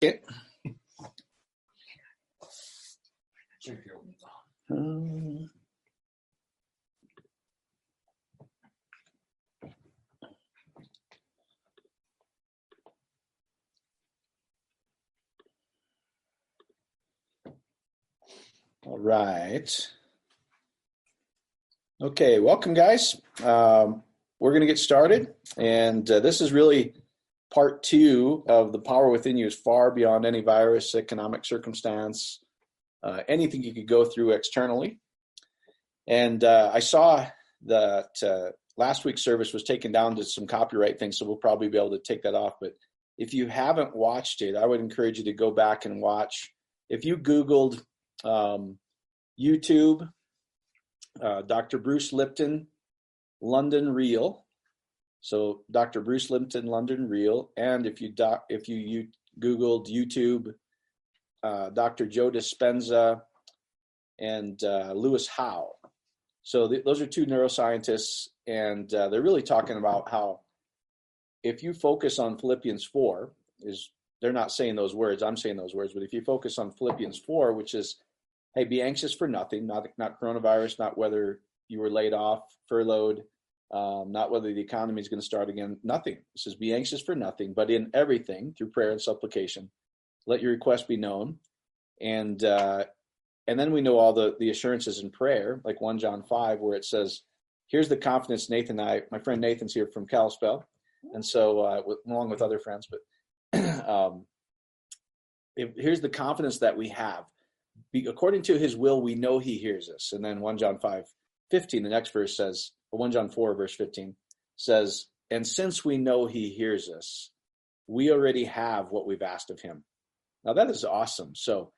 it. Um, all right. Okay, welcome, guys. Um, we're going to get started, and uh, this is really part two of the power within you is far beyond any virus, economic circumstance, uh, anything you could go through externally. And uh, I saw that uh, last week's service was taken down to some copyright things, so we'll probably be able to take that off. But if you haven't watched it, I would encourage you to go back and watch. If you Googled um, YouTube, uh, Dr. Bruce Lipton, London Real. So Dr. Bruce Lipton, London Real, and if you doc, if you, you Googled YouTube, uh, Dr. Joe Dispenza, and uh, Lewis Howes. So th- those are two neuroscientists, and uh, they're really talking about how if you focus on Philippians four, is they're not saying those words, I'm saying those words, but if you focus on Philippians four, which is hey, be anxious for nothing, not not coronavirus, not whether you were laid off, furloughed, um, not whether the economy is going to start again, nothing. It says, be anxious for nothing, but in everything through prayer and supplication, let your request be known, and uh, and then we know all the the assurances in prayer, like one John five, where it says, here's the confidence Nathan and I, my friend Nathan's here from Kalispell, and so uh, with, along with other friends, but um, if, here's the confidence that we have be, according to his will, we know he hears us. And then 1 John 5, 15, the next verse says, 1 John 4, verse 15 says, and since we know he hears us, we already have what we've asked of him. Now that is awesome. So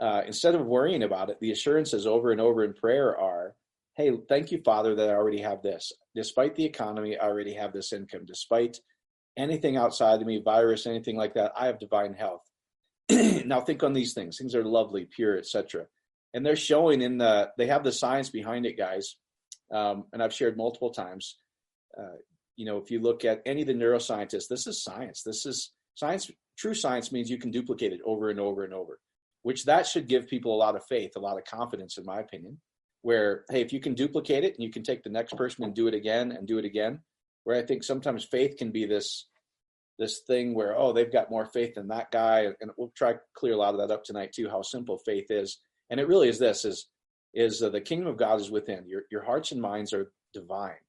uh, instead of worrying about it, the assurances over and over in prayer are, hey, thank you, Father, that I already have this. Despite the economy, I already have this income. Despite anything outside of me, virus, anything like that, I have divine health. now think on these things. Things are lovely, pure, etc. And they're showing in the they have the science behind it, guys. Um, and I've shared multiple times. Uh, you know, if you look at any of the neuroscientists, this is science. This is science. True science means you can duplicate it over and over and over, which that should give people a lot of faith, a lot of confidence, in my opinion. Where hey, if you can duplicate it and you can take the next person and do it again and do it again, where I think sometimes faith can be this this thing where oh they've got more faith than that guy and we'll try to clear a lot of that up tonight too how simple faith is and it really is this is is uh, the kingdom of god is within. Your your hearts and minds are divine.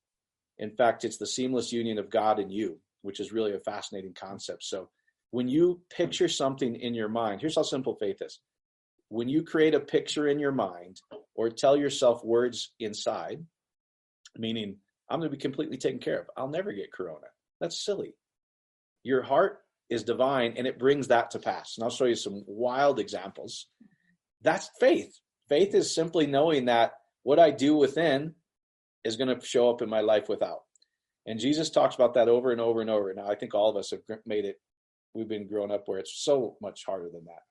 In fact it's the seamless union of god and you which is really a fascinating concept. So when you picture something in your mind here's how simple faith is. When you create a picture in your mind or tell yourself words inside meaning i'm going to be completely taken care of. I'll never get corona. That's silly. Your heart is divine and it brings that to pass. And I'll show you some wild examples. That's faith. Faith is simply knowing that what I do within is going to show up in my life without. And Jesus talks about that over and over and over. Now, I think all of us have made it, we've been growing up where it's so much harder than that.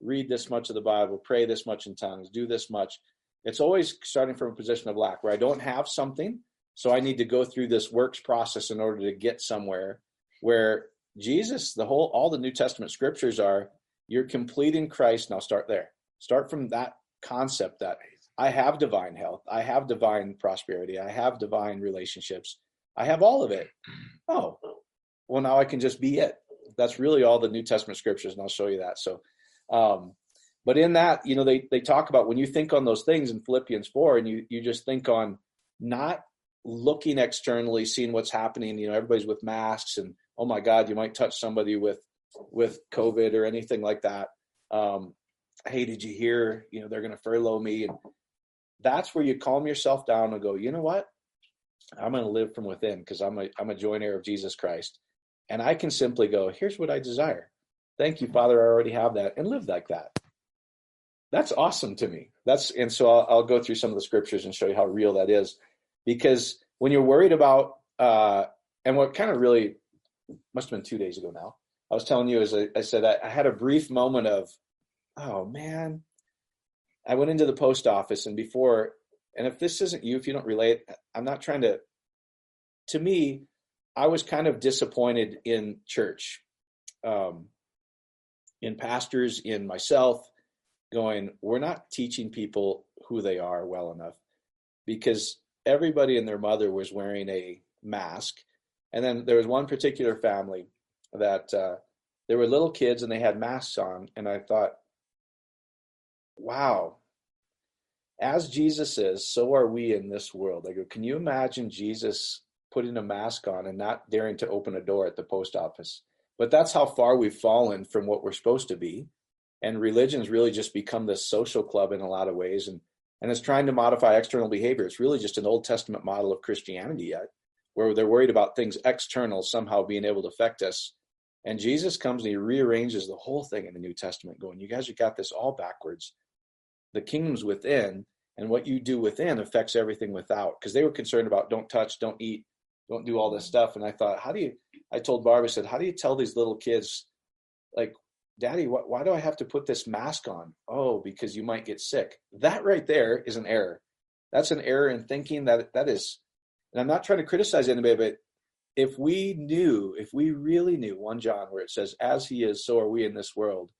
Read this much of the Bible, pray this much in tongues, do this much. It's always starting from a position of lack where I don't have something. So I need to go through this works process in order to get somewhere where Jesus, the whole, all the New Testament scriptures are you're completing Christ. Now start there. Start from that concept that I have divine health, I have divine prosperity, I have divine relationships, I have all of it. Oh, well, now I can just be it. That's really all the New Testament scriptures, and I'll show you that. So, um, but in that, you know, they they talk about when you think on those things in Philippians four, and you you just think on not looking externally, seeing what's happening. You know, everybody's with masks and oh my God, you might touch somebody with with COVID or anything like that. Um, hey, did you hear? You know, they're going to furlough me, and that's where you calm yourself down and go, you know what? I'm going to live from within because I'm a I'm a joint heir of Jesus Christ, and I can simply go, here's what I desire. Thank you, Father. I already have that, and live like that. That's awesome to me. That's and so I'll, I'll go through some of the scriptures and show you how real that is, because when you're worried about uh, and what kind of really must have been two days ago now. I was telling you as I, I said I, I had a brief moment of, oh man, I went into the post office and before, and if this isn't you, if you don't relate, I'm not trying to. To me, I was kind of disappointed in church. Um, in pastors, in myself, going, we're not teaching people who they are well enough because everybody and their mother was wearing a mask. And then there was one particular family that uh, there were little kids and they had masks on. And I thought, wow, as Jesus is, so are we in this world. I go, can you imagine Jesus putting a mask on and not daring to open a door at the post office? But that's how far we've fallen from what we're supposed to be. And religion's really just become this social club in a lot of ways. And and it's trying to modify external behavior. It's really just an Old Testament model of Christianity yet, where they're worried about things external somehow being able to affect us. And Jesus comes and he rearranges the whole thing in the New Testament, going, You guys have got this all backwards. The kingdom's within, and what you do within affects everything without. Because they were concerned about don't touch, don't eat, don't do all this stuff. And I thought, how do you I told Barbara, I said, how do you tell these little kids like Daddy, wh- why do I have to put this mask on? Oh, because you might get sick. That right there is an error. That's an error in thinking that that is, and I'm not trying to criticize anybody, but if we knew, if we really knew 1 John, where it says, as he is, so are we in this world.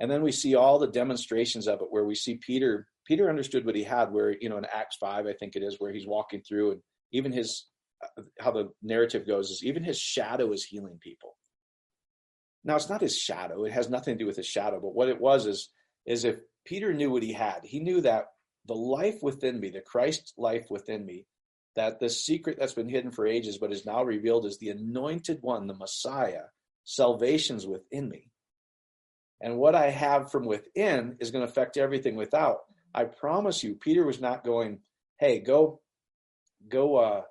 And then we see all the demonstrations of it where we see Peter, Peter understood what he had, where, you know, in Acts 5, I think it is, where he's walking through and even his, uh, how the narrative goes is even his shadow is healing people now it's not his shadow; it has nothing to do with his shadow. But what it was is is if Peter knew what he had, he knew that the life within me, the Christ life within me, that the secret that's been hidden for ages but is now revealed is the anointed one, the Messiah, salvation's within me. And what I have from within is going to affect everything without. I promise you, Peter was not going, hey, go, go, uh,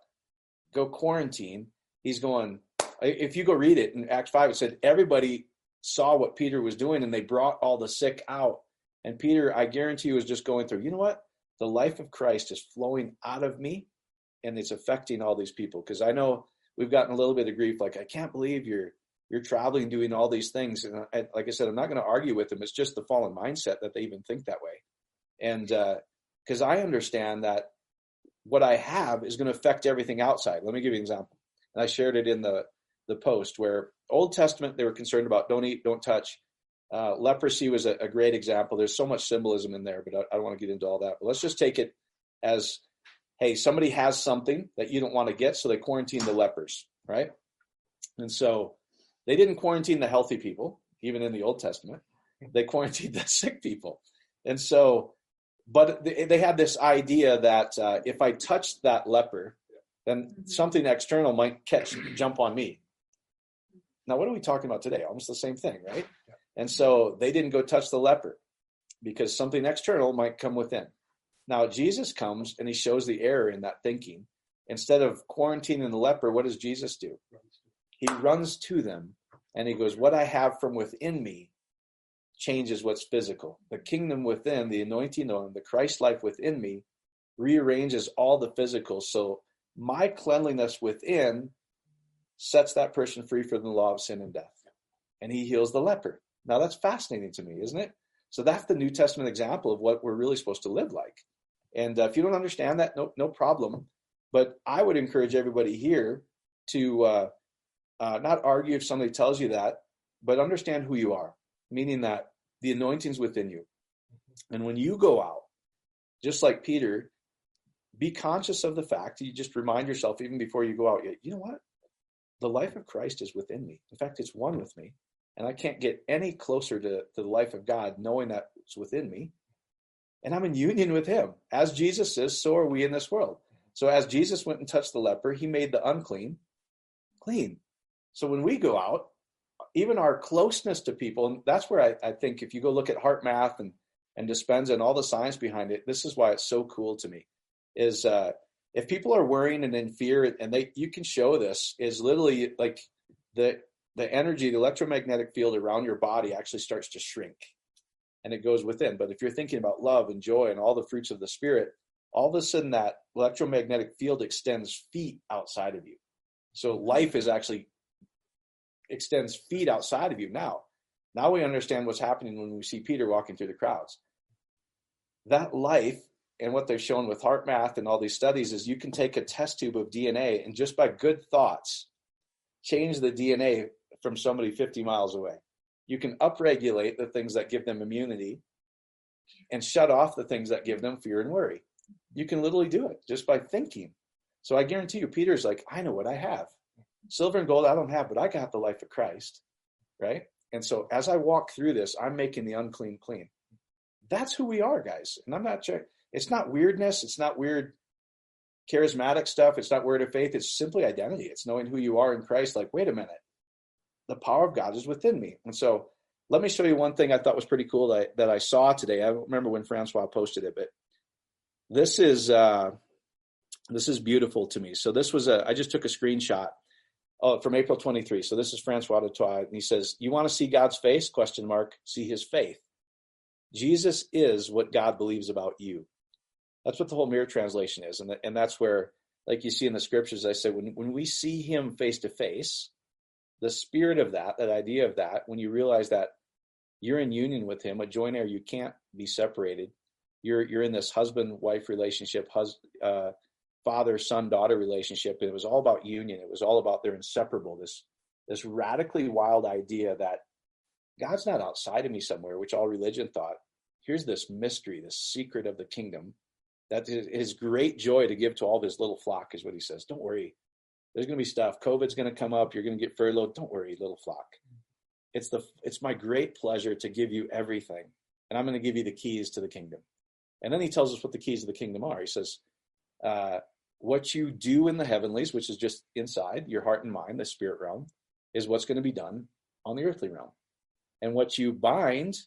go quarantine. He's going, if you go read it in Acts 5, it said everybody saw what Peter was doing and they brought all the sick out. And Peter, I guarantee you, was just going through, you know what? The life of Christ is flowing out of me and it's affecting all these people. Because I know we've gotten a little bit of grief, like, I can't believe you're you're traveling doing all these things. And I, like I said, I'm not going to argue with them. It's just the fallen mindset that they even think that way. And because uh, I understand that what I have is going to affect everything outside. Let me give you an example. And I shared it in the the post where Old Testament they were concerned about don't eat, don't touch. Uh, leprosy was a, a, great example. There's so much symbolism in there, but I, I don't want to get into all that. But let's just take it as, hey, somebody has something that you don't want to get, so they quarantine the lepers, right? And so they didn't quarantine the healthy people, even in the Old Testament. They quarantined the sick people, and so, but they, had this idea that uh, if I touched that leper, then something external might catch jump on me now, what are we talking about today? Almost the same thing, right? And so they didn't go touch the leper because something external might come within. Now, Jesus comes and he shows the error in that thinking. Instead of quarantining the leper, what does Jesus do? He runs to them and he goes, What I have from within me changes what's physical. The kingdom within, the anointing on the Christ life within me rearranges all the physical. So my cleanliness within sets that person free from the law of sin and death. And he heals the leper. Now that's fascinating to me, isn't it? So that's the New Testament example of what we're really supposed to live like. And uh, if you don't understand that, no, no problem. But I would encourage everybody here to uh, uh, not argue if somebody tells you that, but understand who you are, meaning that the anointing's within you. And when you go out, just like Peter, be conscious of the fact. You just remind yourself, even before you go out, you know what? the life of Christ is within me. In fact, it's one with me. And I can't get any closer to, to the life of God knowing that it's within me. And I'm in union with Him. As Jesus is, so are we in this world. So as Jesus went and touched the leper, He made the unclean clean. So when we go out, even our closeness to people, and that's where I, I think if you go look at HeartMath and, and Dispenza and all the science behind it, this is why it's so cool to me, is uh, if people are worrying and in fear and they you can show this is literally like the the energy the electromagnetic field around your body actually starts to shrink and it goes within. But if you're thinking about love and joy and all the fruits of the spirit all of a sudden that electromagnetic field extends feet outside of you. So life is actually extends feet outside of you now now we understand what's happening when we see peter walking through the crowds that life and what they've shown with HeartMath and all these studies is you can take a test tube of DNA and just by good thoughts change the DNA from somebody 50 miles away. You can upregulate the things that give them immunity and shut off the things that give them fear and worry. You can literally do it just by thinking. So I guarantee you, Peter's like, I know what I have. Silver and gold I don't have, but I got the life of Christ. Right? And so as I walk through this, I'm making the unclean clean. That's who we are, guys. And I'm not sure it's not weirdness, it's not weird charismatic stuff, it's not word of faith, it's simply identity. It's knowing who you are in Christ. Like, wait a minute, the power of God is within me. And so let me show you one thing I thought was pretty cool that I, that I saw today. I don't remember when Francois posted it, but this is uh, this is beautiful to me. So this was a I just took a screenshot oh, from April 23. So this is Francois du Toit, and he says, "You want to see God's face? Question mark. See His faith. Jesus is what God believes about you. That's what the whole mirror translation is, and and that's where, like you see in the scriptures, I say when when we see Him face to face, the spirit of that, that idea of that, when you realize that you're in union with Him, a joint heir, you can't be separated. You're you're in this husband wife relationship, hus, uh, father son daughter relationship. It was all about union. It was all about they're inseparable. This this radically wild idea that God's not outside of me somewhere, which all religion thought. Here's this mystery, this secret of the kingdom that is his great joy to give to all this little flock, is what he says. Don't worry. There's going to be stuff. COVID's going to come up. You're going to get furloughed. Don't worry, little flock. It's the it's my great pleasure to give you everything, and I'm going to give you the keys to the kingdom. And then he tells us what the keys of the kingdom are. He says, uh, "What you do in the heavenlies, which is just inside your heart and mind, the spirit realm, is what's going to be done on the earthly realm. And what you bind,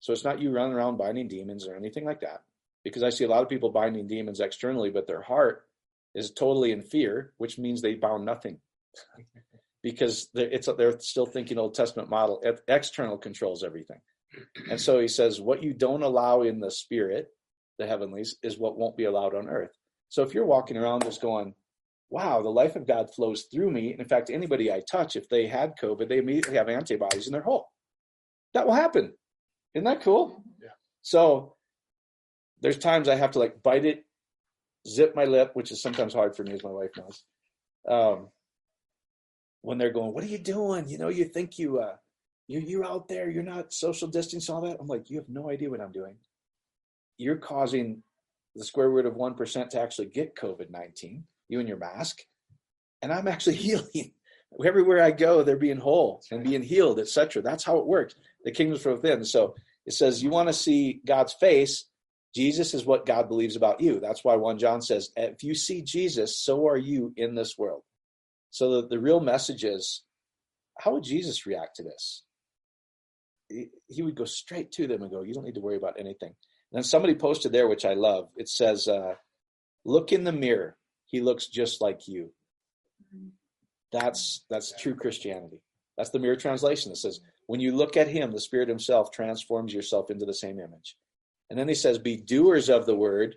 so it's not you running around binding demons or anything like that, because I see a lot of people binding demons externally, but their heart is totally in fear, which means they bound nothing." because they're, it's, they're still thinking Old Testament model. External controls everything. And so he says, what you don't allow in the spirit, the heavenlies, is what won't be allowed on earth. So if you're walking around just going, wow, the life of God flows through me. And in fact, anybody I touch, if they had COVID, they immediately have antibodies in their whole. That will happen. Isn't that cool? Yeah. So there's times I have to like bite it, zip my lip, which is sometimes hard for me, as my wife knows. Um, when they're going, "What are you doing?" You know, you think you uh, you you're out there, you're not social distancing, all that. I'm like, you have no idea what I'm doing. You're causing the square root of one percent to actually get COVID nineteen. You and your mask, and I'm actually healing. Everywhere I go, they're being whole and being healed, etc. That's how it works. The kingdom's from within. So it says, you want to see God's face. Jesus is what God believes about you. That's why 1 John says, if you see Jesus, so are you in this world. So the, the real message is how would Jesus react to this? He, he would go straight to them and go, You don't need to worry about anything. Then somebody posted there, which I love. It says, uh, Look in the mirror. He looks just like you. That's that's true Christianity. That's the mirror translation It says, when you look at him, the Spirit Himself transforms yourself into the same image. And then he says, be doers of the word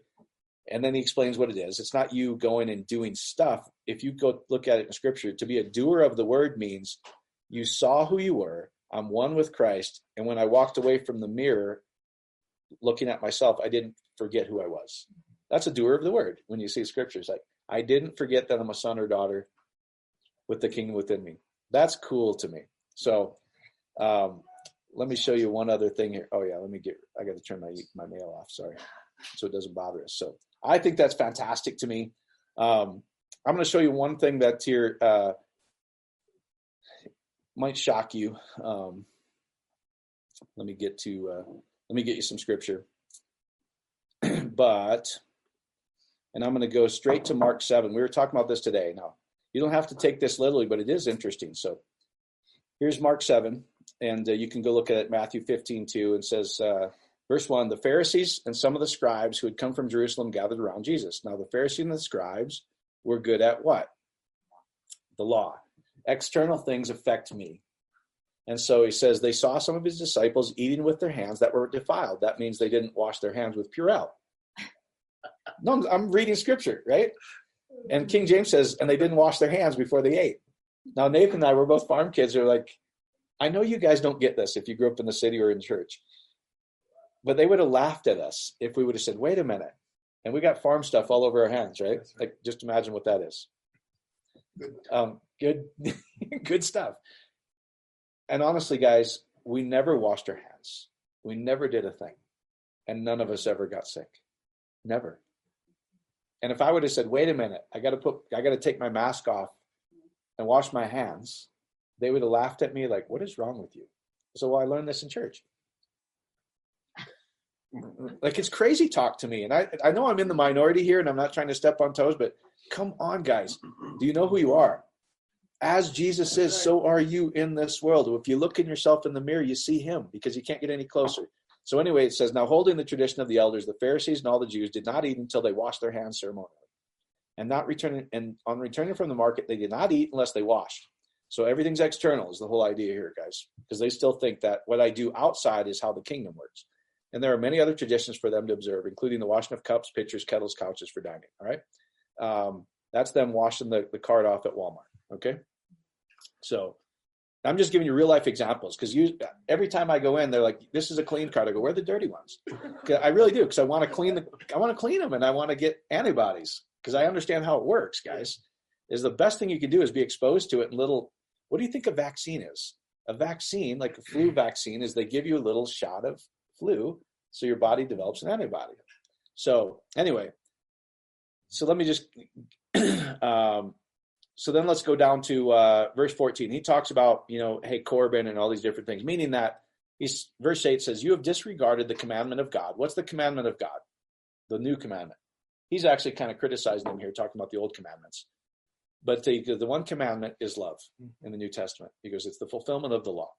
and then he explains what it is. It's not you going and doing stuff. If you go look at it in scripture, to be a doer of the word means you saw who you were. I'm one with Christ. And when I walked away from the mirror, looking at myself, I didn't forget who I was. That's a doer of the word when you see scriptures. Like, I didn't forget that I'm a son or daughter with the kingdom within me. That's cool to me. So, um, let me show you one other thing here. Oh yeah, let me get. I got to turn my my mail off. Sorry, so it doesn't bother us. So I think that's fantastic to me. Um, I'm going to show you one thing that here uh, might shock you. Um, let me get to uh, let me get you some scripture. but and I'm going to go straight to Mark seven. We were talking about this today. Now you don't have to take this literally, but it is interesting. So here's Mark seven, and uh, you can go look at Matthew 15 too. And says. Uh, Verse 1 The Pharisees and some of the scribes who had come from Jerusalem gathered around Jesus. Now, the Pharisees and the scribes were good at what? The law. External things affect me. And so he says they saw some of his disciples eating with their hands that were defiled. That means they didn't wash their hands with Purell. No, I'm reading scripture, right? And King James says, and they didn't wash their hands before they ate. Now, Nathan and I were both farm kids. We are like, I know you guys don't get this if you grew up in the city or in church but they would have laughed at us if we would have said, wait a minute. And we got farm stuff all over our hands, right? right. Like just imagine what that is. Um, good, good stuff. And honestly, guys, we never washed our hands. We never did a thing. And none of us ever got sick. Never. And if I would have said, wait a minute, I got to put, I got to take my mask off and wash my hands, they would have laughed at me like, what is wrong with you? So well, I learned this in church. Like it's crazy talk to me. And I, I know I'm in the minority here and I'm not trying to step on toes, but come on, guys. Do you know who you are? As Jesus is, so are you in this world. If you look in yourself in the mirror, you see him because you can't get any closer. So anyway, it says, now holding the tradition of the elders, the Pharisees and all the Jews did not eat until they washed their hands ceremonially. And not returning and on returning from the market, they did not eat unless they washed. So everything's external is the whole idea here, guys, because they still think that what I do outside is how the kingdom works. And there are many other traditions for them to observe, including the washing of cups, pitchers, kettles, couches for dining. All right. Um, that's them washing the, the cart off at Walmart. Okay. So I'm just giving you real life examples because you every time I go in, they're like, "This is a clean cart." I go, "Where are the dirty ones?" I really do because I want to clean the I want to clean them and I want to get antibodies because I understand how it works, guys. Is the best thing you can do is be exposed to it in little. What do you think a vaccine is? A vaccine, like a flu vaccine, is they give you a little shot of flu so your body develops an antibody. So anyway, so let me just um, so then let's go down to uh, verse 14. He talks about, you know, hey, Corban and all these different things, meaning that he's verse 8 says, You have disregarded the commandment of God. What's the commandment of God? The new commandment. He's actually kind of criticizing them here, talking about the old commandments. But the, the one commandment is love in the New Testament. Goes, It's the fulfillment of the law.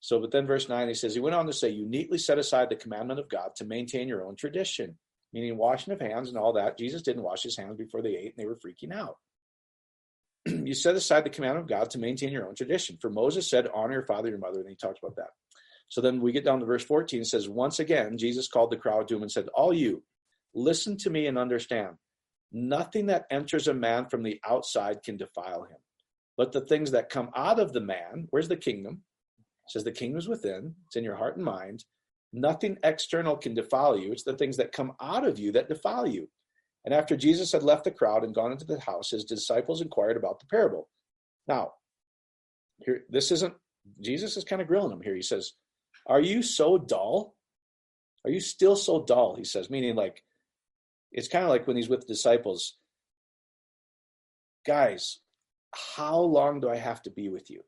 So, but then verse 9, he says, He went on to say, You neatly set aside the commandment of God to maintain your own tradition, meaning washing of hands and all that. Jesus didn't wash his hands before they ate, and they were freaking out. you set aside the commandment of God to maintain your own tradition. For Moses said, Honor your father and your mother, and he talks about that. So then we get down to verse 14. It says, Once again, Jesus called the crowd to him and said, All you, listen to me and understand. Nothing that enters a man from the outside can defile him. But the things that come out of the man, where's the kingdom? It says the kingdom is within, it's in your heart and mind. Nothing external can defile you. It's the things that come out of you that defile you. And after Jesus had left the crowd and gone into the house, his disciples inquired about the parable. Now, here, this isn't, Jesus is kind of grilling them here. He says, Are you so dull? Are you still so dull? He says, meaning like, it's kind of like when he's with the disciples. Guys, how long do I have to be with you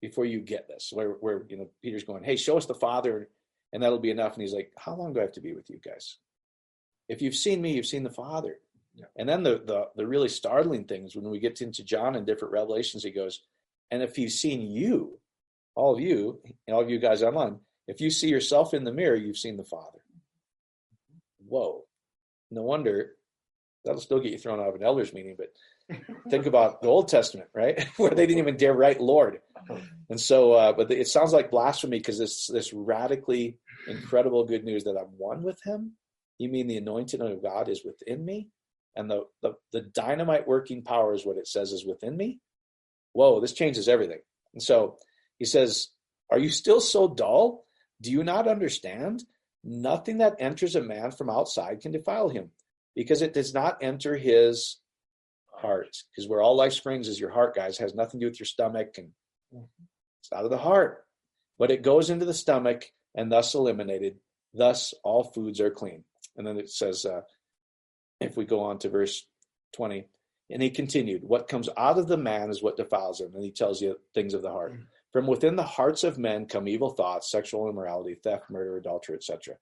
before you get this? Where, where you know, Peter's going, Hey, show us the Father, and that'll be enough. And he's like, How long do I have to be with you guys? If you've seen me, you've seen the Father. Yeah. And then the, the the really startling things when we get into John and different revelations, he goes, and if he's seen you, all of you, all of you guys online, if you see yourself in the mirror, you've seen the Father. Whoa. No wonder that'll still get you thrown out of an elders meeting, but think about the Old Testament, right? Where they didn't even dare write Lord. And so, uh, but it sounds like blasphemy because it's this radically incredible good news that I'm one with him you mean the anointing of God is within me? And the, the, the dynamite working power is what it says is within me? Whoa, this changes everything. And so he says, Are you still so dull? Do you not understand? Nothing that enters a man from outside can defile him because it does not enter his heart. Because where all life springs is your heart, guys, it has nothing to do with your stomach and it's out of the heart. But it goes into the stomach and thus eliminated. Thus, all foods are clean. And then it says, uh, if we go on to verse 20, and he continued, What comes out of the man is what defiles him. And he tells you things of the heart. Mm-hmm. From within the hearts of men come evil thoughts, sexual immorality, theft, murder, adultery, etc.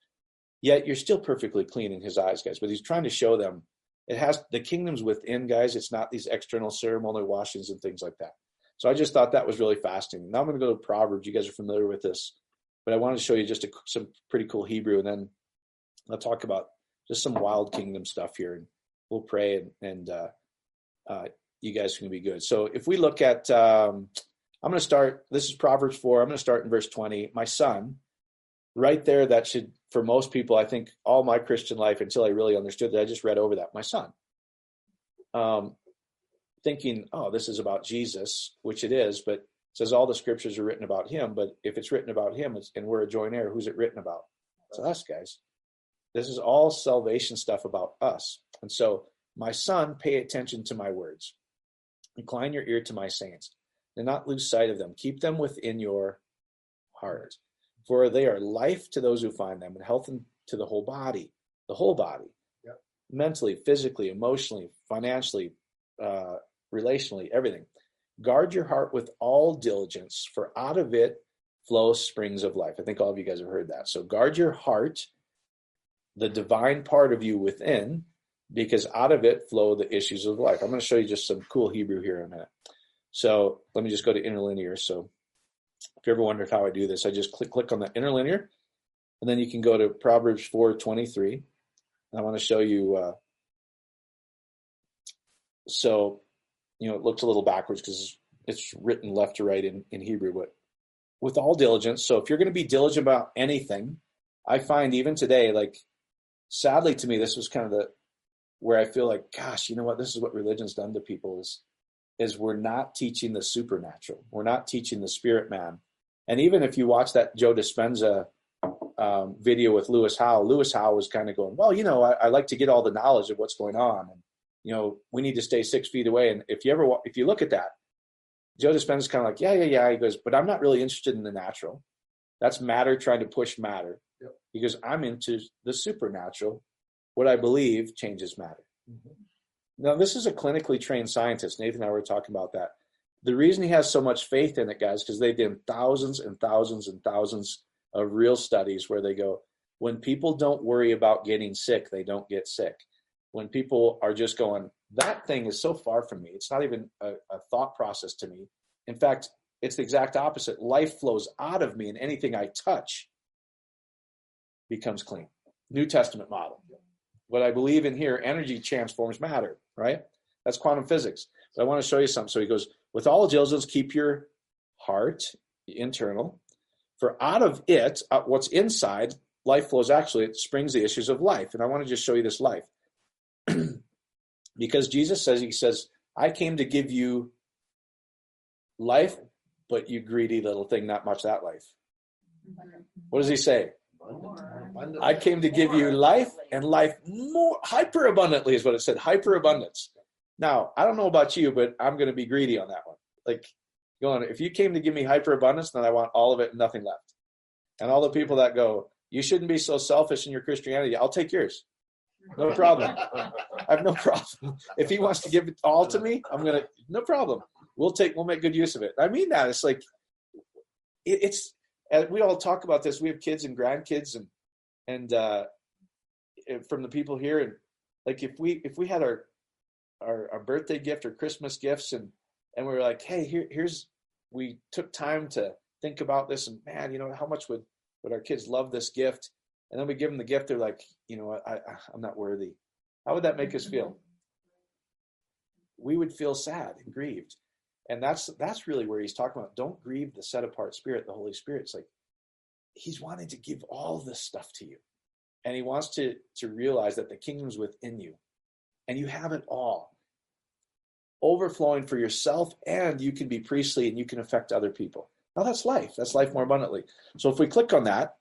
Yet you're still perfectly clean in his eyes, guys. But he's trying to show them it has the kingdom's within, guys. It's not these external ceremonial washings and things like that. So I just thought that was really fascinating. Now I'm going to go to Proverbs. You guys are familiar with this, but I wanted to show you just a, some pretty cool Hebrew, and then I'll talk about just some wild kingdom stuff here, and we'll pray, and, and uh, uh, you guys can be good. So if we look at, um, I'm going to start. This is Proverbs four. I'm going to start in verse 20. My son, right there, that should for most people, I think all my Christian life until I really understood that, I just read over that. My son. Um, thinking, oh, this is about Jesus, which it is, but it says all the scriptures are written about him. But if it's written about him, and we're a joint heir, who's it written about? Us, guys. This is all salvation stuff about us. And so, my son, pay attention to my words. Incline your ear to my sayings. and not lose sight of them. Keep them within your heart. For they are life to those who find them and health to the whole body, the whole body, Yep. mentally, physically, emotionally, financially, uh, relationally, everything. Guard your heart with all diligence, for out of it flow springs of life. I think all of you guys have heard that. So guard your heart, the divine part of you within, because out of it flow the issues of life. I'm going to show you just some cool Hebrew here in a minute. So let me just go to interlinear. So if you ever wondered how I do this, I just click click on the interlinear, and then you can go to Proverbs 4:23. I want to show you. Uh, so, you know, it looks a little backwards because it's written left to right in, in Hebrew, but with all diligence. So if you're going to be diligent about anything, I find even today, like sadly to me, this was kind of the where I feel like, gosh, you know what, this is what religion's done to people is is we're not teaching the supernatural. We're not teaching the spirit man. And even if you watch that Joe Dispenza um, video with Lewis Howe, Lewis Howe was kind of going, well, you know, I, I, like to get all the knowledge of what's going on, and you know, we need to stay six feet away. And if you ever, if you look at that, Joe Dispenza is kind of like, yeah, yeah, yeah. He goes, but I'm not really interested in the natural. That's matter trying to push matter. Because I'm into the supernatural. What I believe changes matter. Mhm. Now, this is a clinically trained scientist. Nathan and I were talking about that. The reason he has so much faith in it, guys, because they did thousands and thousands and thousands of real studies where they go, when people don't worry about getting sick, they don't get sick. When people are just going, that thing is so far from me, it's not even a, a thought process to me. In fact, it's the exact opposite. Life flows out of me, and anything I touch becomes clean. New Testament model. What I believe in here, energy transforms matter, right? That's quantum physics. But I want to show you something. So he goes, with all diligence, keep your heart internal, for out of it, what's inside, life flows actually, it springs the issues of life. And I want to just show you this life. because Jesus says, He says, I came to give you life, but you greedy little thing, not much that life. What does he say? I came to give you life and life more hyper abundantly is what it said. Hyper abundance. Now, I don't know about you, but I'm going to be greedy on that one. Like, going, if you came to give me hyper abundance, then I want all of it and nothing left. And all the people that go, you shouldn't be so selfish in your Christianity, I'll take yours. No problem. I have no problem. If he wants to give it all to me, I'm gonna no problem. We'll take we'll make good use of it. I mean that. It's like it, it's and we all talk about this. We have kids and grandkids and and uh from the people here and like if we if we had our our, our birthday gift or Christmas gifts and and we were like, hey, here here's we took time to think about this and man, you know, how much would would our kids love this gift? And then we give them the gift. They're like, you know? I, I I'm not worthy. How would that make us feel? We would feel sad and grieved, and that's that's really where he's talking about. Don't grieve the set apart Spirit, the Holy Spirit. It's like he's wanting to give all this stuff to you, and he wants to to realize that the kingdom's within you, and you have it all overflowing for yourself, and you can be priestly and you can affect other people. Now that's life. That's life more abundantly. So if we click on that,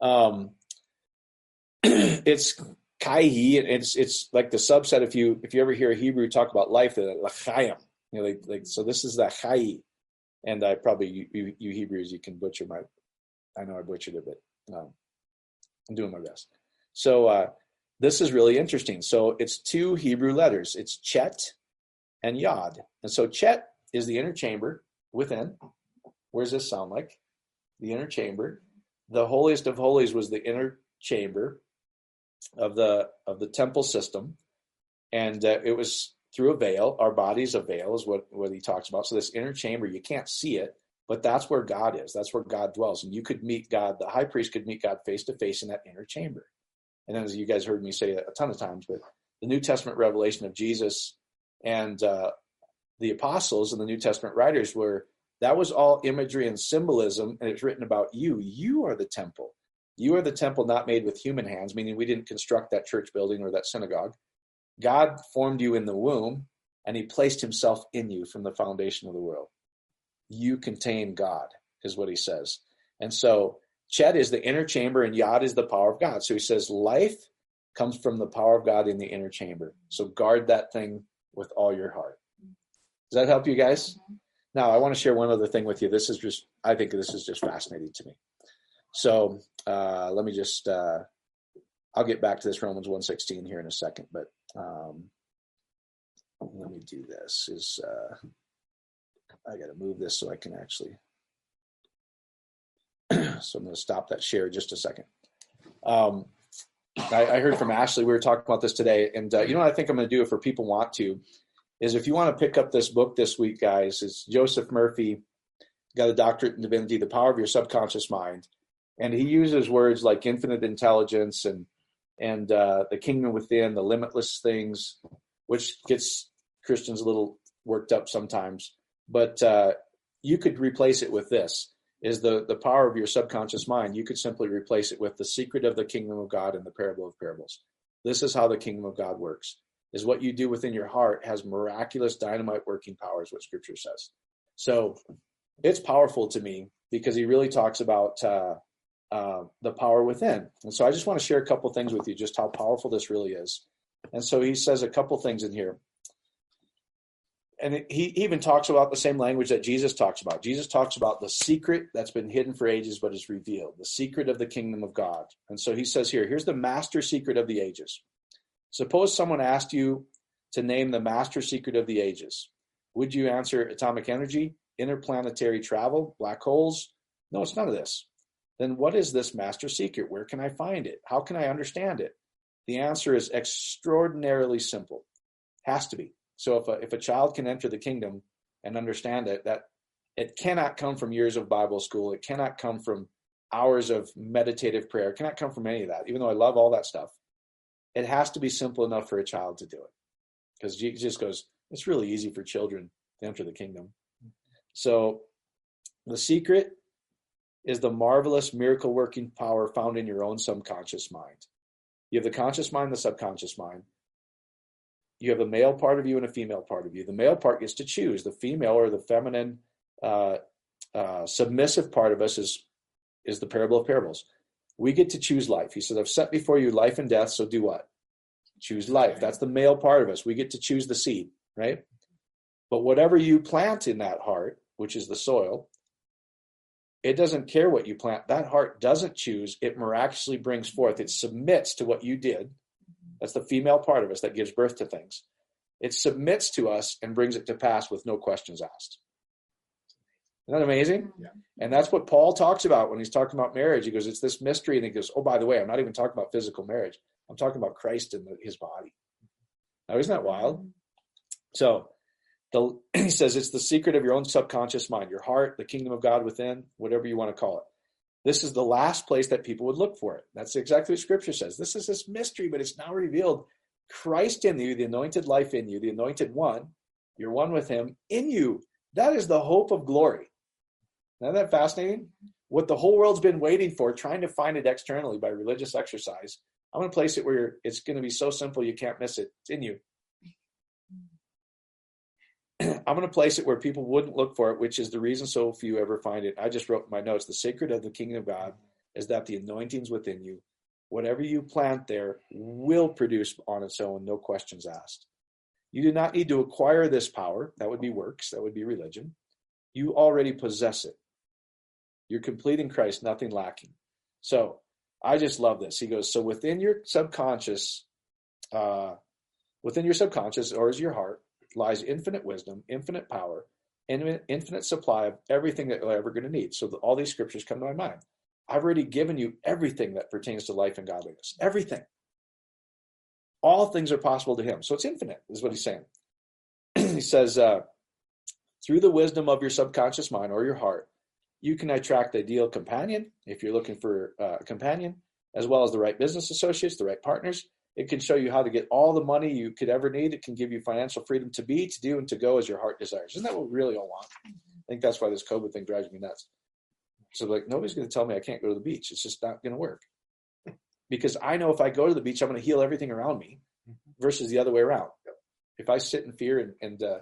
um, it's kaihi, and it's it's like the subset. If you if you ever hear a Hebrew talk about life, the lachayim, you know, like, like so. This is the chai, and I probably you, you, Hebrews you can butcher my. I know I butchered it, but um, I'm doing my best. So uh, this is really interesting. So it's two Hebrew letters. It's chet and yod, and so chet is the inner chamber within. Where does this sound like? The inner chamber. The holiest of holies was the inner chamber of the of the temple system, and uh, it was through a veil. Our body's a veil, is what what he talks about. So this inner chamber, you can't see it, but that's where God is. That's where God dwells, and you could meet God. The high priest could meet God face to face in that inner chamber. And as you guys heard me say a ton of times, but the New Testament revelation of Jesus and uh, the apostles and the New Testament writers were that was all imagery and symbolism, and it's written about you. You are the temple. You are the temple not made with human hands, meaning we didn't construct that church building or that synagogue. God formed you in the womb, and He placed Himself in you from the foundation of the world. You contain God, is what He says. And so, Chet is the inner chamber, and Yod is the power of God. So He says, life comes from the power of God in the inner chamber. So guard that thing with all your heart. Does that help you guys? Now, I want to share one other thing with you. This is just, I think this is just fascinating to me. So uh, let me just, uh, I'll get back to this Romans 116 here in a second, but um, let me do this is, uh, I got to move this so I can actually, so I'm going to stop that share just a second. Um, I, I, heard from Ashley, we were talking about this today, and uh, you know what I think I'm going to do if for people want to, is if you want to pick up this book this week, guys, It's Joseph Murphy, got a doctorate in divinity, The Power of Your Subconscious Mind and he uses words like infinite intelligence and and uh, the kingdom within, the limitless things, which gets Christians a little worked up sometimes. But uh, you could replace it with this: is the the power of your subconscious mind. You could simply replace it with the secret of the kingdom of God and the parable of parables. This is how the kingdom of God works: is what you do within your heart has miraculous dynamite working powers. What Scripture says. So it's powerful to me because he really talks about. Uh, uh, the power within. And so I just want to share a couple things with you, just how powerful this really is. And so he says a couple things in here. And he even talks about the same language that Jesus talks about. Jesus talks about the secret that's been hidden for ages but is revealed, the secret of the kingdom of God. And so he says here, here's the master secret of the ages. Suppose someone asked you to name the master secret of the ages. Would you answer atomic energy, interplanetary travel, black holes? No, it's none of this then what is this master secret? Where can I find it? How can I understand it? The answer is extraordinarily simple. Has to be. So if a, if a child can enter the kingdom and understand it, that it cannot come from years of Bible school. It cannot come from hours of meditative prayer. It cannot come from any of that, even though I love all that stuff. It has to be simple enough for a child to do it. Because Jesus goes, it's really easy for children to enter the kingdom. So the secret is the marvelous miracle working power found in your own subconscious mind. You have the conscious mind, the subconscious mind. You have a male part of you and a female part of you. The male part gets to choose. The female or the feminine, uh, uh, submissive part of us is is the parable of parables. We get to choose life. He says, "I've set before you life and death. So do what? Choose life. That's the male part of us. We get to choose the seed, right? But whatever you plant in that heart, which is the soil, it doesn't care what you plant. That heart doesn't choose. It miraculously brings forth. It submits to what you did. That's the female part of us that gives birth to things. It submits to us and brings it to pass with no questions asked. Isn't that amazing? Yeah. And that's what Paul talks about when he's talking about marriage. He goes, It's this mystery. And he goes, Oh, by the way, I'm not even talking about physical marriage. I'm talking about Christ and his body. Now, isn't that wild? So, the, he says it's the secret of your own subconscious mind, your heart, the kingdom of God within, whatever you want to call it. This is the last place that people would look for it. That's exactly what scripture says. This is this mystery, but it's now revealed. Christ in you, the anointed life in you, the anointed one, you're one with him in you. That is the hope of glory. Isn't that fascinating? What the whole world's been waiting for, trying to find it externally by religious exercise. I'm going to place it where it's going to be so simple you can't miss it. It's in you. I'm going to place it where people wouldn't look for it, which is the reason so few ever find it. I just wrote my notes the secret of the kingdom of God is that the anointing's within you. Whatever you plant there will produce on its own, no questions asked. You do not need to acquire this power. That would be works, that would be religion. You already possess it. You're complete in Christ, nothing lacking. So I just love this. He goes, So within your subconscious, uh, within your subconscious, or is your heart, lies infinite wisdom, infinite power, infinite supply of everything that you're ever going to need. So all these scriptures come to my mind. I've already given you everything that pertains to life and godliness. Everything. All things are possible to him. So it's infinite, is what he's saying. he says, uh, through the wisdom of your subconscious mind or your heart, you can attract the ideal companion if you're looking for uh, a companion, as well as the right business associates, the right partners, it can show you how to get all the money you could ever need. It can give you financial freedom to be, to do, and to go as your heart desires. Isn't that what we really all want? I think that's why this COVID thing drives me nuts. So, like, nobody's going to tell me I can't go to the beach. It's just not going to work. Because I know if I go to the beach, I'm going to heal everything around me versus the other way around. If I sit in fear and, and, uh,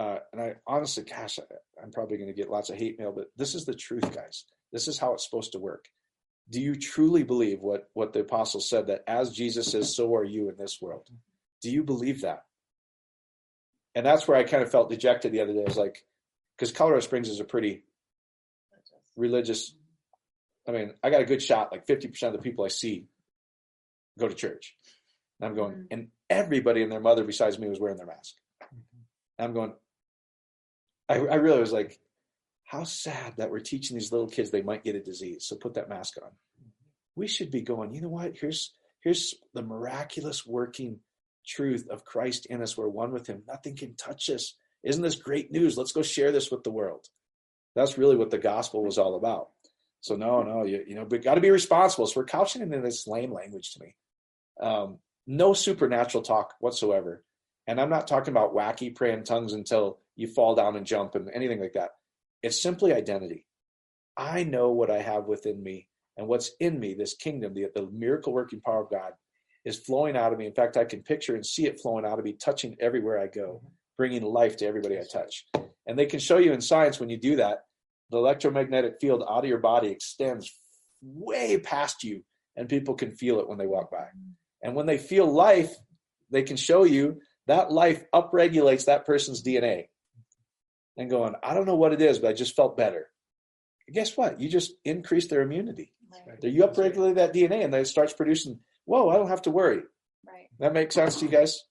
uh, and I honestly, gosh, I, I'm probably going to get lots of hate mail, but this is the truth, guys. This is how it's supposed to work do you truly believe what what the apostle said that as jesus is so are you in this world do you believe that and that's where i kind of felt dejected the other day i was like because colorado springs is a pretty religious I mean, I got a good shot. Like 50% of the people I see go to church. And I'm going, mm-hmm. and everybody and their mother besides me was wearing their mask. Mm-hmm. I'm going, I, I really was like, how sad that we're teaching these little kids they might get a disease. So put that mask on. We should be going, you know what? Here's here's the miraculous working truth of Christ in us. We're one with him. Nothing can touch us. Isn't this great news? Let's go share this with the world. That's really what the gospel was all about. So no, no, you, you know, but got to be responsible. So we're couching it in this lame language to me. Um, no supernatural talk whatsoever. And I'm not talking about wacky praying tongues until you fall down and jump and anything like that. It's simply identity. I know what I have within me and what's in me, this kingdom, the, the miracle working power of God is flowing out of me. In fact, I can picture and see it flowing out of me, touching everywhere I go, mm-hmm. bringing life to everybody I touch. And they can show you in science when you do that, the electromagnetic field out of your body extends way past you, and people can feel it when they walk by. Mm-hmm. And when they feel life, they can show you that life upregulates that person's DNA. And going, I don't know what it is, but I just felt better. And guess what? You just increase their immunity. Right. You upregulate that DNA, and then it starts producing. Whoa! I don't have to worry. Right. That makes sense to you guys.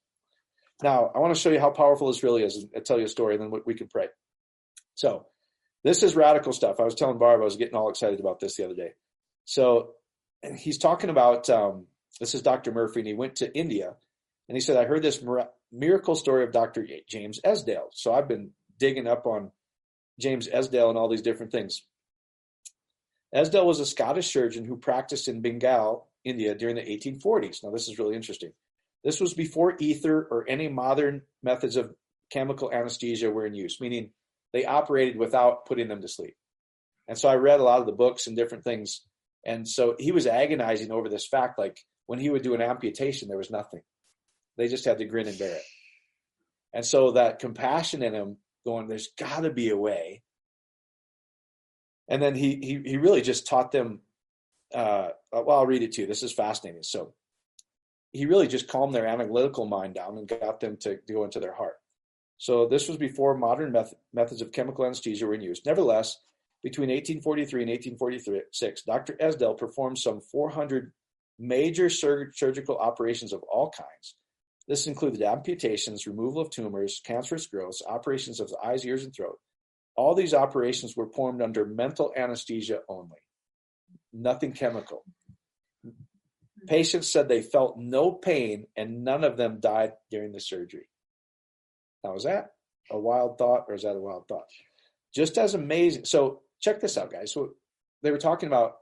Now, I want to show you how powerful this really is, and tell you a story, and then we can pray. So, this is radical stuff. I was telling Barb I was getting all excited about this the other day. So, he's talking about um, this is Dr. Murphy, and he went to India, and he said, "I heard this miracle story of Dr. James Esdaile." So I've been digging up on James Esdaile and all these different things. Esdaile was a Scottish surgeon who practiced in Bengal, India during the 1840s. Now, this is really interesting. This was before ether or any modern methods of chemical anesthesia were in use, meaning they operated without putting them to sleep. And so I read a lot of the books and different things. And so he was agonizing over this fact like, when he would do an amputation, there was nothing. They just had to grin and bear it. And so that compassion in him going, there's got to be a way. And then he, he, he really just taught them. Uh, well, I'll read it to you. This is fascinating. So he really just calmed their analytical mind down and got them to, go into their heart. So this was before modern meth- methods of chemical anesthesia were in use. Nevertheless, between 1843 and 1846, Dr. Esdaile performed some 400 major sur- surgical operations of all kinds. This included amputations, removal of tumors, cancerous growths, operations of the eyes, ears, and throat. All these operations were performed under mental anesthesia only, nothing chemical. Patients said they felt no pain and none of them died during the surgery. Now, is that a wild thought or is that a wild thought? Just as amazing. So, check this out, guys. So, they were talking about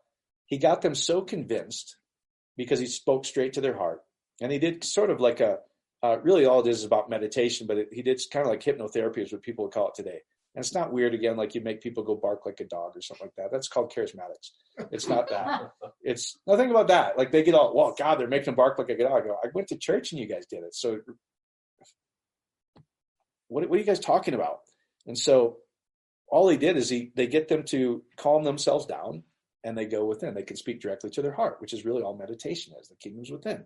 he got them so convinced because he spoke straight to their heart. And he did sort of like a, uh, really all it is is about meditation, but it, he did kind of like hypnotherapy is what people would call it today. And it's not weird again, like you make people go bark like a dog or something like that. That's called charismatics. It's not that. it's nothing about that. Like they get all, well, God, they're making them bark like a dog. I, go, I went to church and you guys did it. So what, what are you guys talking about? And so all he did is he, they get them to calm themselves down and they go within. They can speak directly to their heart, which is really all meditation is. The kingdom's within.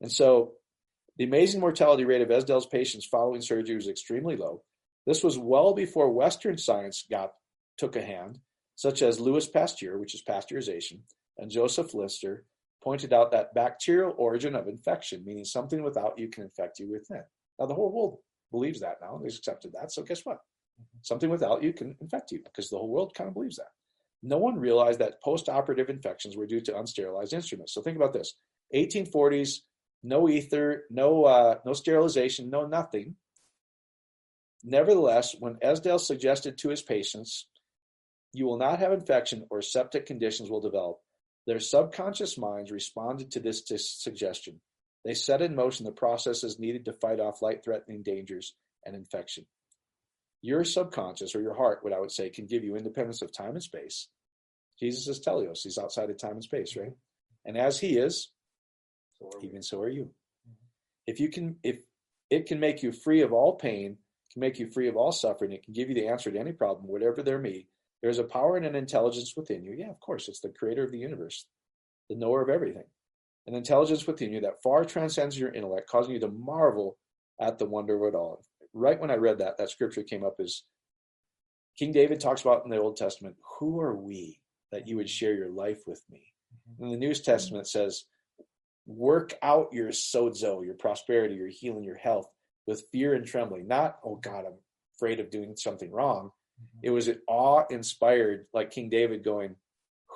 And so the amazing mortality rate of Esdaile's patients following surgery was extremely low. This was well before Western science got took a hand, such as Louis Pasteur, which is pasteurization, and Joseph Lister pointed out that bacterial origin of infection, meaning something without you can infect you within. Now the whole world believes that now. They've accepted that. So guess what? Mm-hmm. Something without you can infect you because the whole world kind of believes that no one realized that post-operative infections were due to unsterilized instruments. So think about this: 1840s, no ether, no uh, no sterilization, no nothing. Nevertheless, when Esdaile suggested to his patients, "You will not have infection or septic conditions will develop," their subconscious minds responded to this suggestion. They set in motion the processes needed to fight off light-threatening dangers and infection. Your subconscious or your heart, what I would say, can give you independence of time and space, Jesus is teleos. He's outside of time and space, right? And as he is, so even so are you. Mm-hmm. If you can, if it can make you free of all pain, can make you free of all suffering, it can give you the answer to any problem, whatever there may. There's a power and an intelligence within you. Yeah, of course, it's the creator of the universe, the knower of everything. An intelligence within you that far transcends your intellect, causing you to marvel at the wonder of it all. Right when I read that, that scripture came up as King David talks about in the Old Testament, who are we that you would share your life with me. In the New Testament, says, work out your sozo, your prosperity, your healing, your health with fear and trembling. Not, oh God, I'm afraid of doing something wrong. Mm-hmm. It was an awe inspired, like King David going,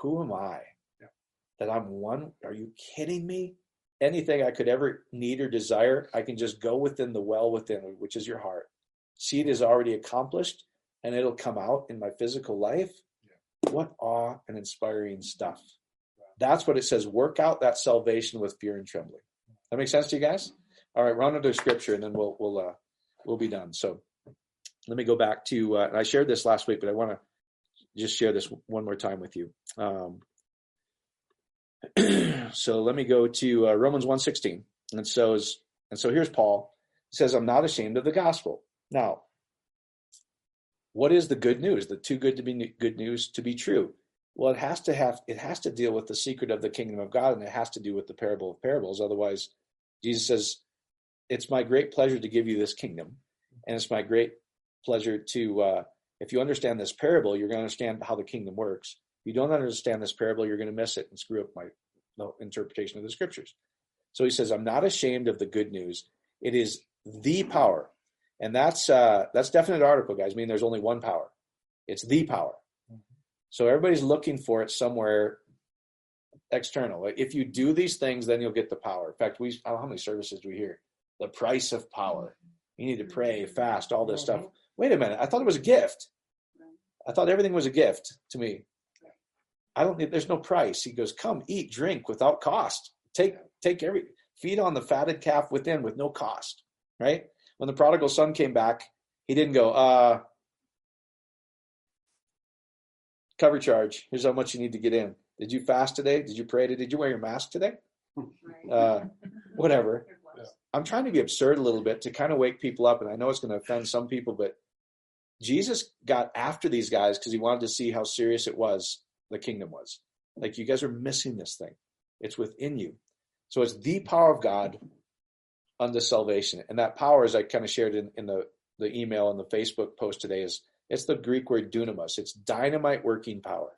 Who am I? That I'm one? Are you kidding me? Anything I could ever need or desire, I can just go within the well within, which is your heart. See it is already accomplished and it'll come out in my physical life. What awe and inspiring stuff. That's what it says. Work out that salvation with fear and trembling. That makes sense to you guys? All right, we're on to scripture and then we'll we'll uh we'll be done. So let me go back to uh, I shared this last week, but I want to just share this one more time with you. Um, so let me go to uh, Romans 1:16. And so is, and so here's Paul. He says, "I'm not ashamed of the gospel." Now, what is the good news? The too good to be good news to be true. Well, it has to have it has to deal with the secret of the kingdom of God, and it has to do with the parable of parables. Otherwise, Jesus says, "It's my great pleasure to give you this kingdom, and it's my great pleasure to uh, if you understand this parable, you're going to understand how the kingdom works. If you don't understand this parable, you're going to miss it and screw up my interpretation of the scriptures. So he says, "I'm not ashamed of the good news. It is the power, and that's uh, that's definite article, guys. I mean, there's only one power. It's the power. So everybody's looking for it somewhere external. If you do these things, then you'll get the power. In fact, we how many services do we hear? The price of power. You need to pray, fast, all this stuff. Wait a minute. I thought it was a gift. I thought everything was a gift to me. I don't need, there's no price. He goes, come eat, drink without cost. Take, take every, feed on the fatted calf within with no cost, right? When the prodigal son came back, he didn't go, uh, cover charge. Here's how much you need to get in. Did you fast today? Did you pray today? Did you wear your mask today? Uh, whatever. I'm trying to be absurd a little bit to kind of wake people up, and I know it's going to offend some people, but Jesus got after these guys because he wanted to see how serious it was, the kingdom was. Like, you guys are missing this thing. It's within you. So it's the power of God unto salvation. And that power, as I kind of shared in, in the, the email and the Facebook post today, is it's the Greek word dunamis. It's dynamite working power.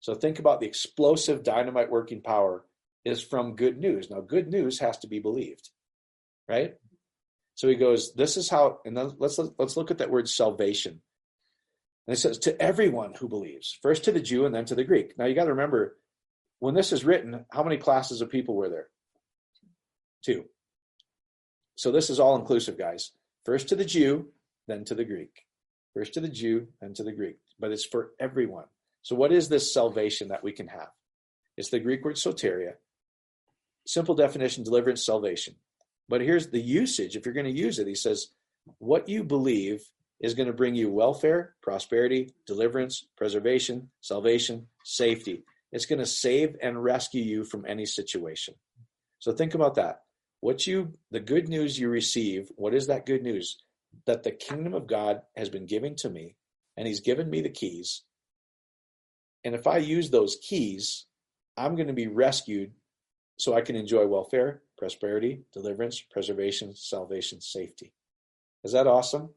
So think about the explosive dynamite working power is from good news. Now, good news has to be believed right? So he goes, this is how, and then let's let's look at that word salvation. And it says to everyone who believes, first to the Jew and then to the Greek. Now you got to remember, when this is written, how many classes of people were there? Two. So this is all inclusive, guys. First to the Jew, then to the Greek. First to the Jew, then to the Greek. But it's for everyone. So what is this salvation that we can have? It's the Greek word soteria. Simple definition, deliverance, salvation. But here's the usage. If you're going to use it, he says, what you believe is going to bring you welfare, prosperity, deliverance, preservation, salvation, safety. It's going to save and rescue you from any situation. So think about that. What you, the good news you receive, what is that good news? That the kingdom of God has been given to me and he's given me the keys. And if I use those keys, I'm going to be rescued so I can enjoy welfare, prosperity, deliverance, preservation, salvation, safety. Is that awesome?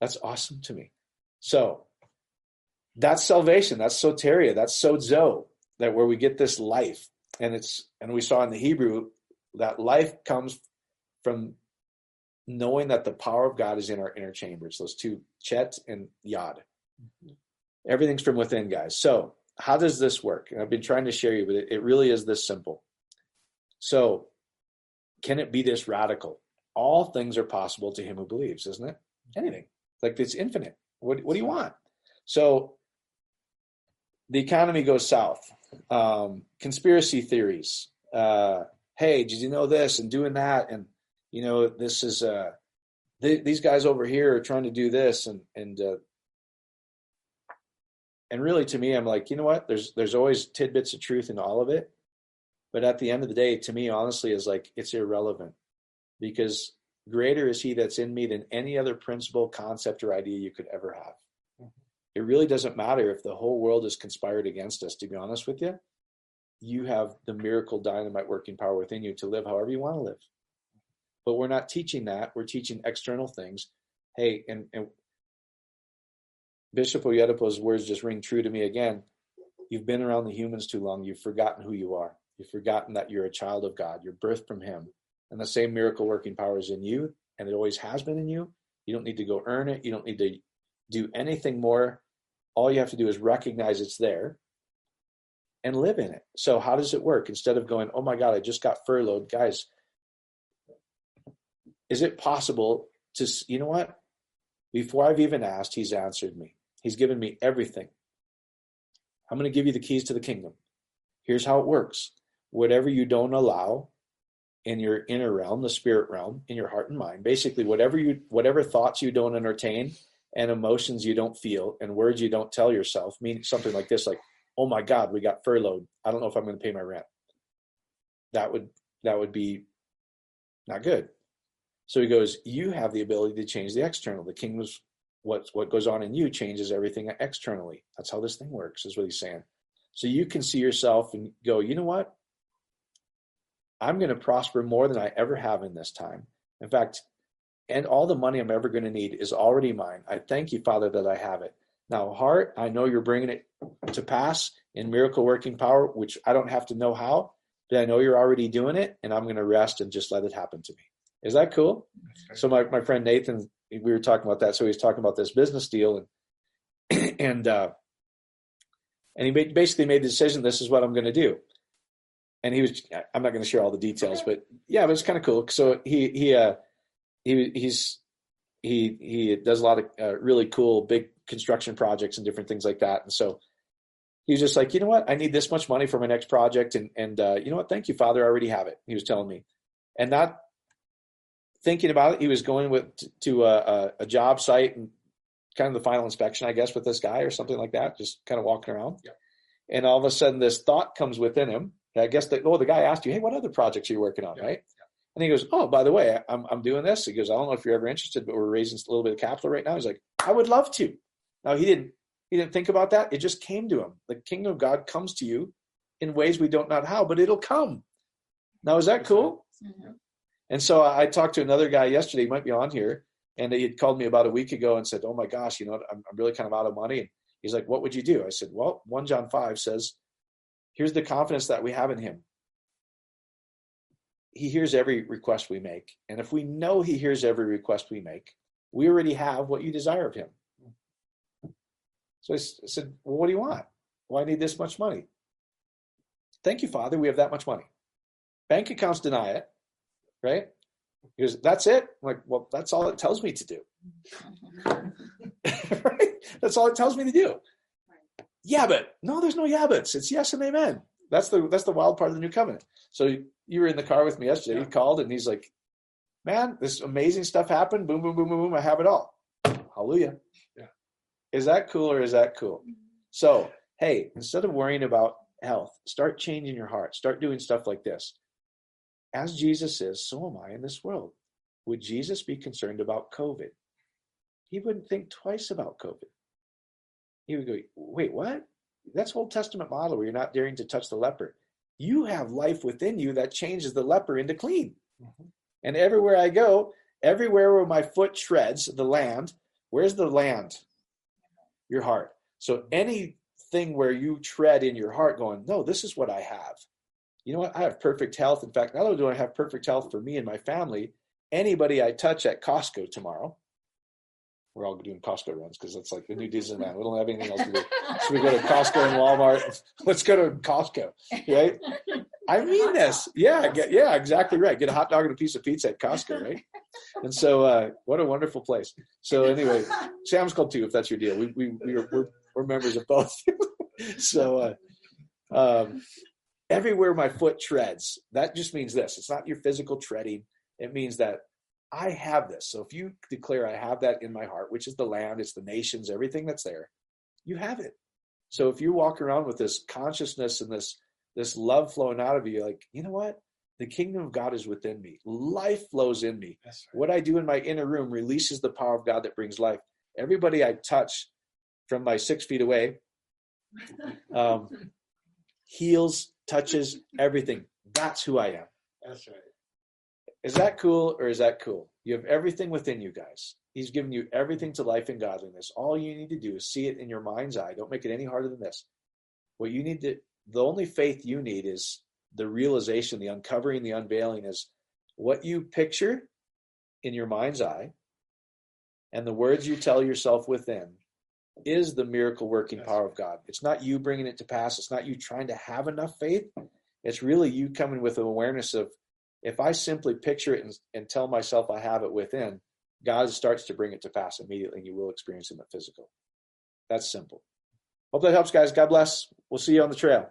That's awesome to me. So that's salvation. That's soteria. That's sozo. That where we get this life, and it's and we saw in the Hebrew that life comes from knowing that the power of God is in our inner chambers. Those two, Chet and Yod. Everything's from within, guys. So how does this work? And I've been trying to share you, but it, it really is this simple. So, can it be this radical? All things are possible to him who believes, isn't it? Anything. Like it's infinite. What, what do you want? So, the economy goes south. Um, conspiracy theories. Uh, hey, did you know this and doing that? And, you know, this is, uh, th- these guys over here are trying to do this. And, and, uh, and really to me, I'm like, you know what? There's, there's always tidbits of truth in all of it. But at the end of the day, to me, honestly, is like it's irrelevant because greater is he that's in me than any other principle, concept, or idea you could ever have. Mm-hmm. It really doesn't matter if the whole world is conspired against us, to be honest with you. You have the miracle dynamite working power within you to live however you want to live. But we're not teaching that. We're teaching external things. Hey, and, and Bishop Oyedepo's words just ring true to me again. You've been around the humans too long. You've forgotten who you are. You've forgotten that you're a child of God. You're birthed from Him. And the same miracle working power is in you, and it always has been in you. You don't need to go earn it. You don't need to do anything more. All you have to do is recognize it's there and live in it. So, how does it work? Instead of going, oh my God, I just got furloughed, guys, is it possible to, you know what? Before I've even asked, He's answered me. He's given me everything. I'm going to give you the keys to the kingdom. Here's how it works whatever you don't allow in your inner realm, the spirit realm, in your heart and mind, basically whatever you whatever thoughts you don't entertain and emotions you don't feel and words you don't tell yourself, meaning something like this, like, oh my God, we got furloughed. I don't know if I'm going to pay my rent. That would that would be not good. So he goes, you have the ability to change the external. The kingdom's what what goes on in you changes everything externally. That's how this thing works, is what he's saying. So you can see yourself and go, you know what? I'm going to prosper more than I ever have in this time. In fact, and all the money I'm ever going to need is already mine. I thank you, Father, that I have it. Now, heart, I know you're bringing it to pass in miracle working power, which I don't have to know how, but I know you're already doing it, and I'm going to rest and just let it happen to me. Is that cool? So my, my friend Nathan, we were talking about that. So he's talking about this business deal and and uh, and he basically made the decision. This is what I'm going to do. And he was. I'm not going to share all the details, but yeah, it was kind of cool. So he he uh, he he's he he does a lot of uh, really cool big construction projects and different things like that. And so he was just like, you know what, I need this much money for my next project, and and uh, you know what, thank you, Father, I already have it. He was telling me, and not thinking about it, he was going with to a, a, job site and kind of the final inspection, I guess, with this guy or something like that, just kind of walking around. Yeah. And all of a sudden, this thought comes within him. I guess that oh, the guy asked you, hey, what other projects are you working on, yeah. right? Yeah. And he goes, oh, by the way, I'm I'm doing this. He goes, I don't know if you're ever interested, but we're raising a little bit of capital right now. He's like, I would love to. Now he didn't he didn't think about that. It just came to him. The kingdom of God comes to you in ways we don't know how, but it'll come. Now is that cool? Mm-hmm. And so I talked to another guy yesterday, he might be on here, and he had called me about a week ago and said, Oh my gosh, you know, I'm, I'm really kind of out of money. And he's like, What would you do? I said, Well, 1 John 5 says, Here's the confidence that we have in him. He hears every request we make. And if we know he hears every request we make, we already have what you desire of him. So I said, Well, what do you want? Well, I need this much money. Thank you, Father. We have that much money. Bank accounts deny it right? He goes, that's it. I'm like, well, that's all it tells me to do. right? That's all it tells me to do. Yeah, but no, there's no yeah buts. It's yes and amen. That's the that's the wild part of the new covenant. So you were in the car with me yesterday. Yeah. He called and he's like, "Man, this amazing stuff happened. Boom, boom, boom, boom, boom. I have it all. Hallelujah." Yeah. Is that cool or is that cool? So hey, instead of worrying about health, start changing your heart. Start doing stuff like this as Jesus is, so am I in this world. Would Jesus be concerned about COVID? He wouldn't think twice about COVID. He would go, wait, what? That's Old Testament model where you're not daring to touch the leper. You have life within you that changes the leper into clean. Mm-hmm. And everywhere I go, everywhere where my foot treads the land, where's the land? Your heart. So anything where you tread in your heart going, no, this is what I have you know what? I have perfect health. In fact, not only do I have perfect health for me and my family, anybody I touch at Costco tomorrow, we're all doing Costco runs because that's like the new Disneyland. We don't have anything else to do. So we go to Costco and Walmart. Let's go to Costco, right? I mean this. Yeah, get, yeah, exactly right. Get a hot dog and a piece of pizza at Costco, right? And so, uh, what a wonderful place. So anyway, Sam's Club too, if that's your deal. We we, we are, we're, we're members of both. so, uh, um, everywhere my foot treads, that just means this. It's not your physical treading. It means that I have this. So if you declare I have that in my heart, which is the land, it's the nations, everything that's there, you have it. So if you walk around with this consciousness and this this love flowing out of you, like, you know what? The kingdom of God is within me. Life flows in me. Right. What I do in my inner room releases the power of God that brings life. Everybody I touch from my six feet away um, heals, touches everything. That's who I am. That's right. Is that cool or is that cool? You have everything within you guys. He's given you everything to life and godliness. All you need to do is see it in your mind's eye. Don't make it any harder than this. What you need to, the only faith you need is the realization, the uncovering, the unveiling is what you picture in your mind's eye and the words you tell yourself within is the miracle working power of God. It's not you bringing it to pass. It's not you trying to have enough faith. It's really you coming with an awareness of if I simply picture it and, and tell myself I have it within, God starts to bring it to pass immediately and you will experience it in the physical. That's simple. Hope that helps, guys. God bless. We'll see you on the trail.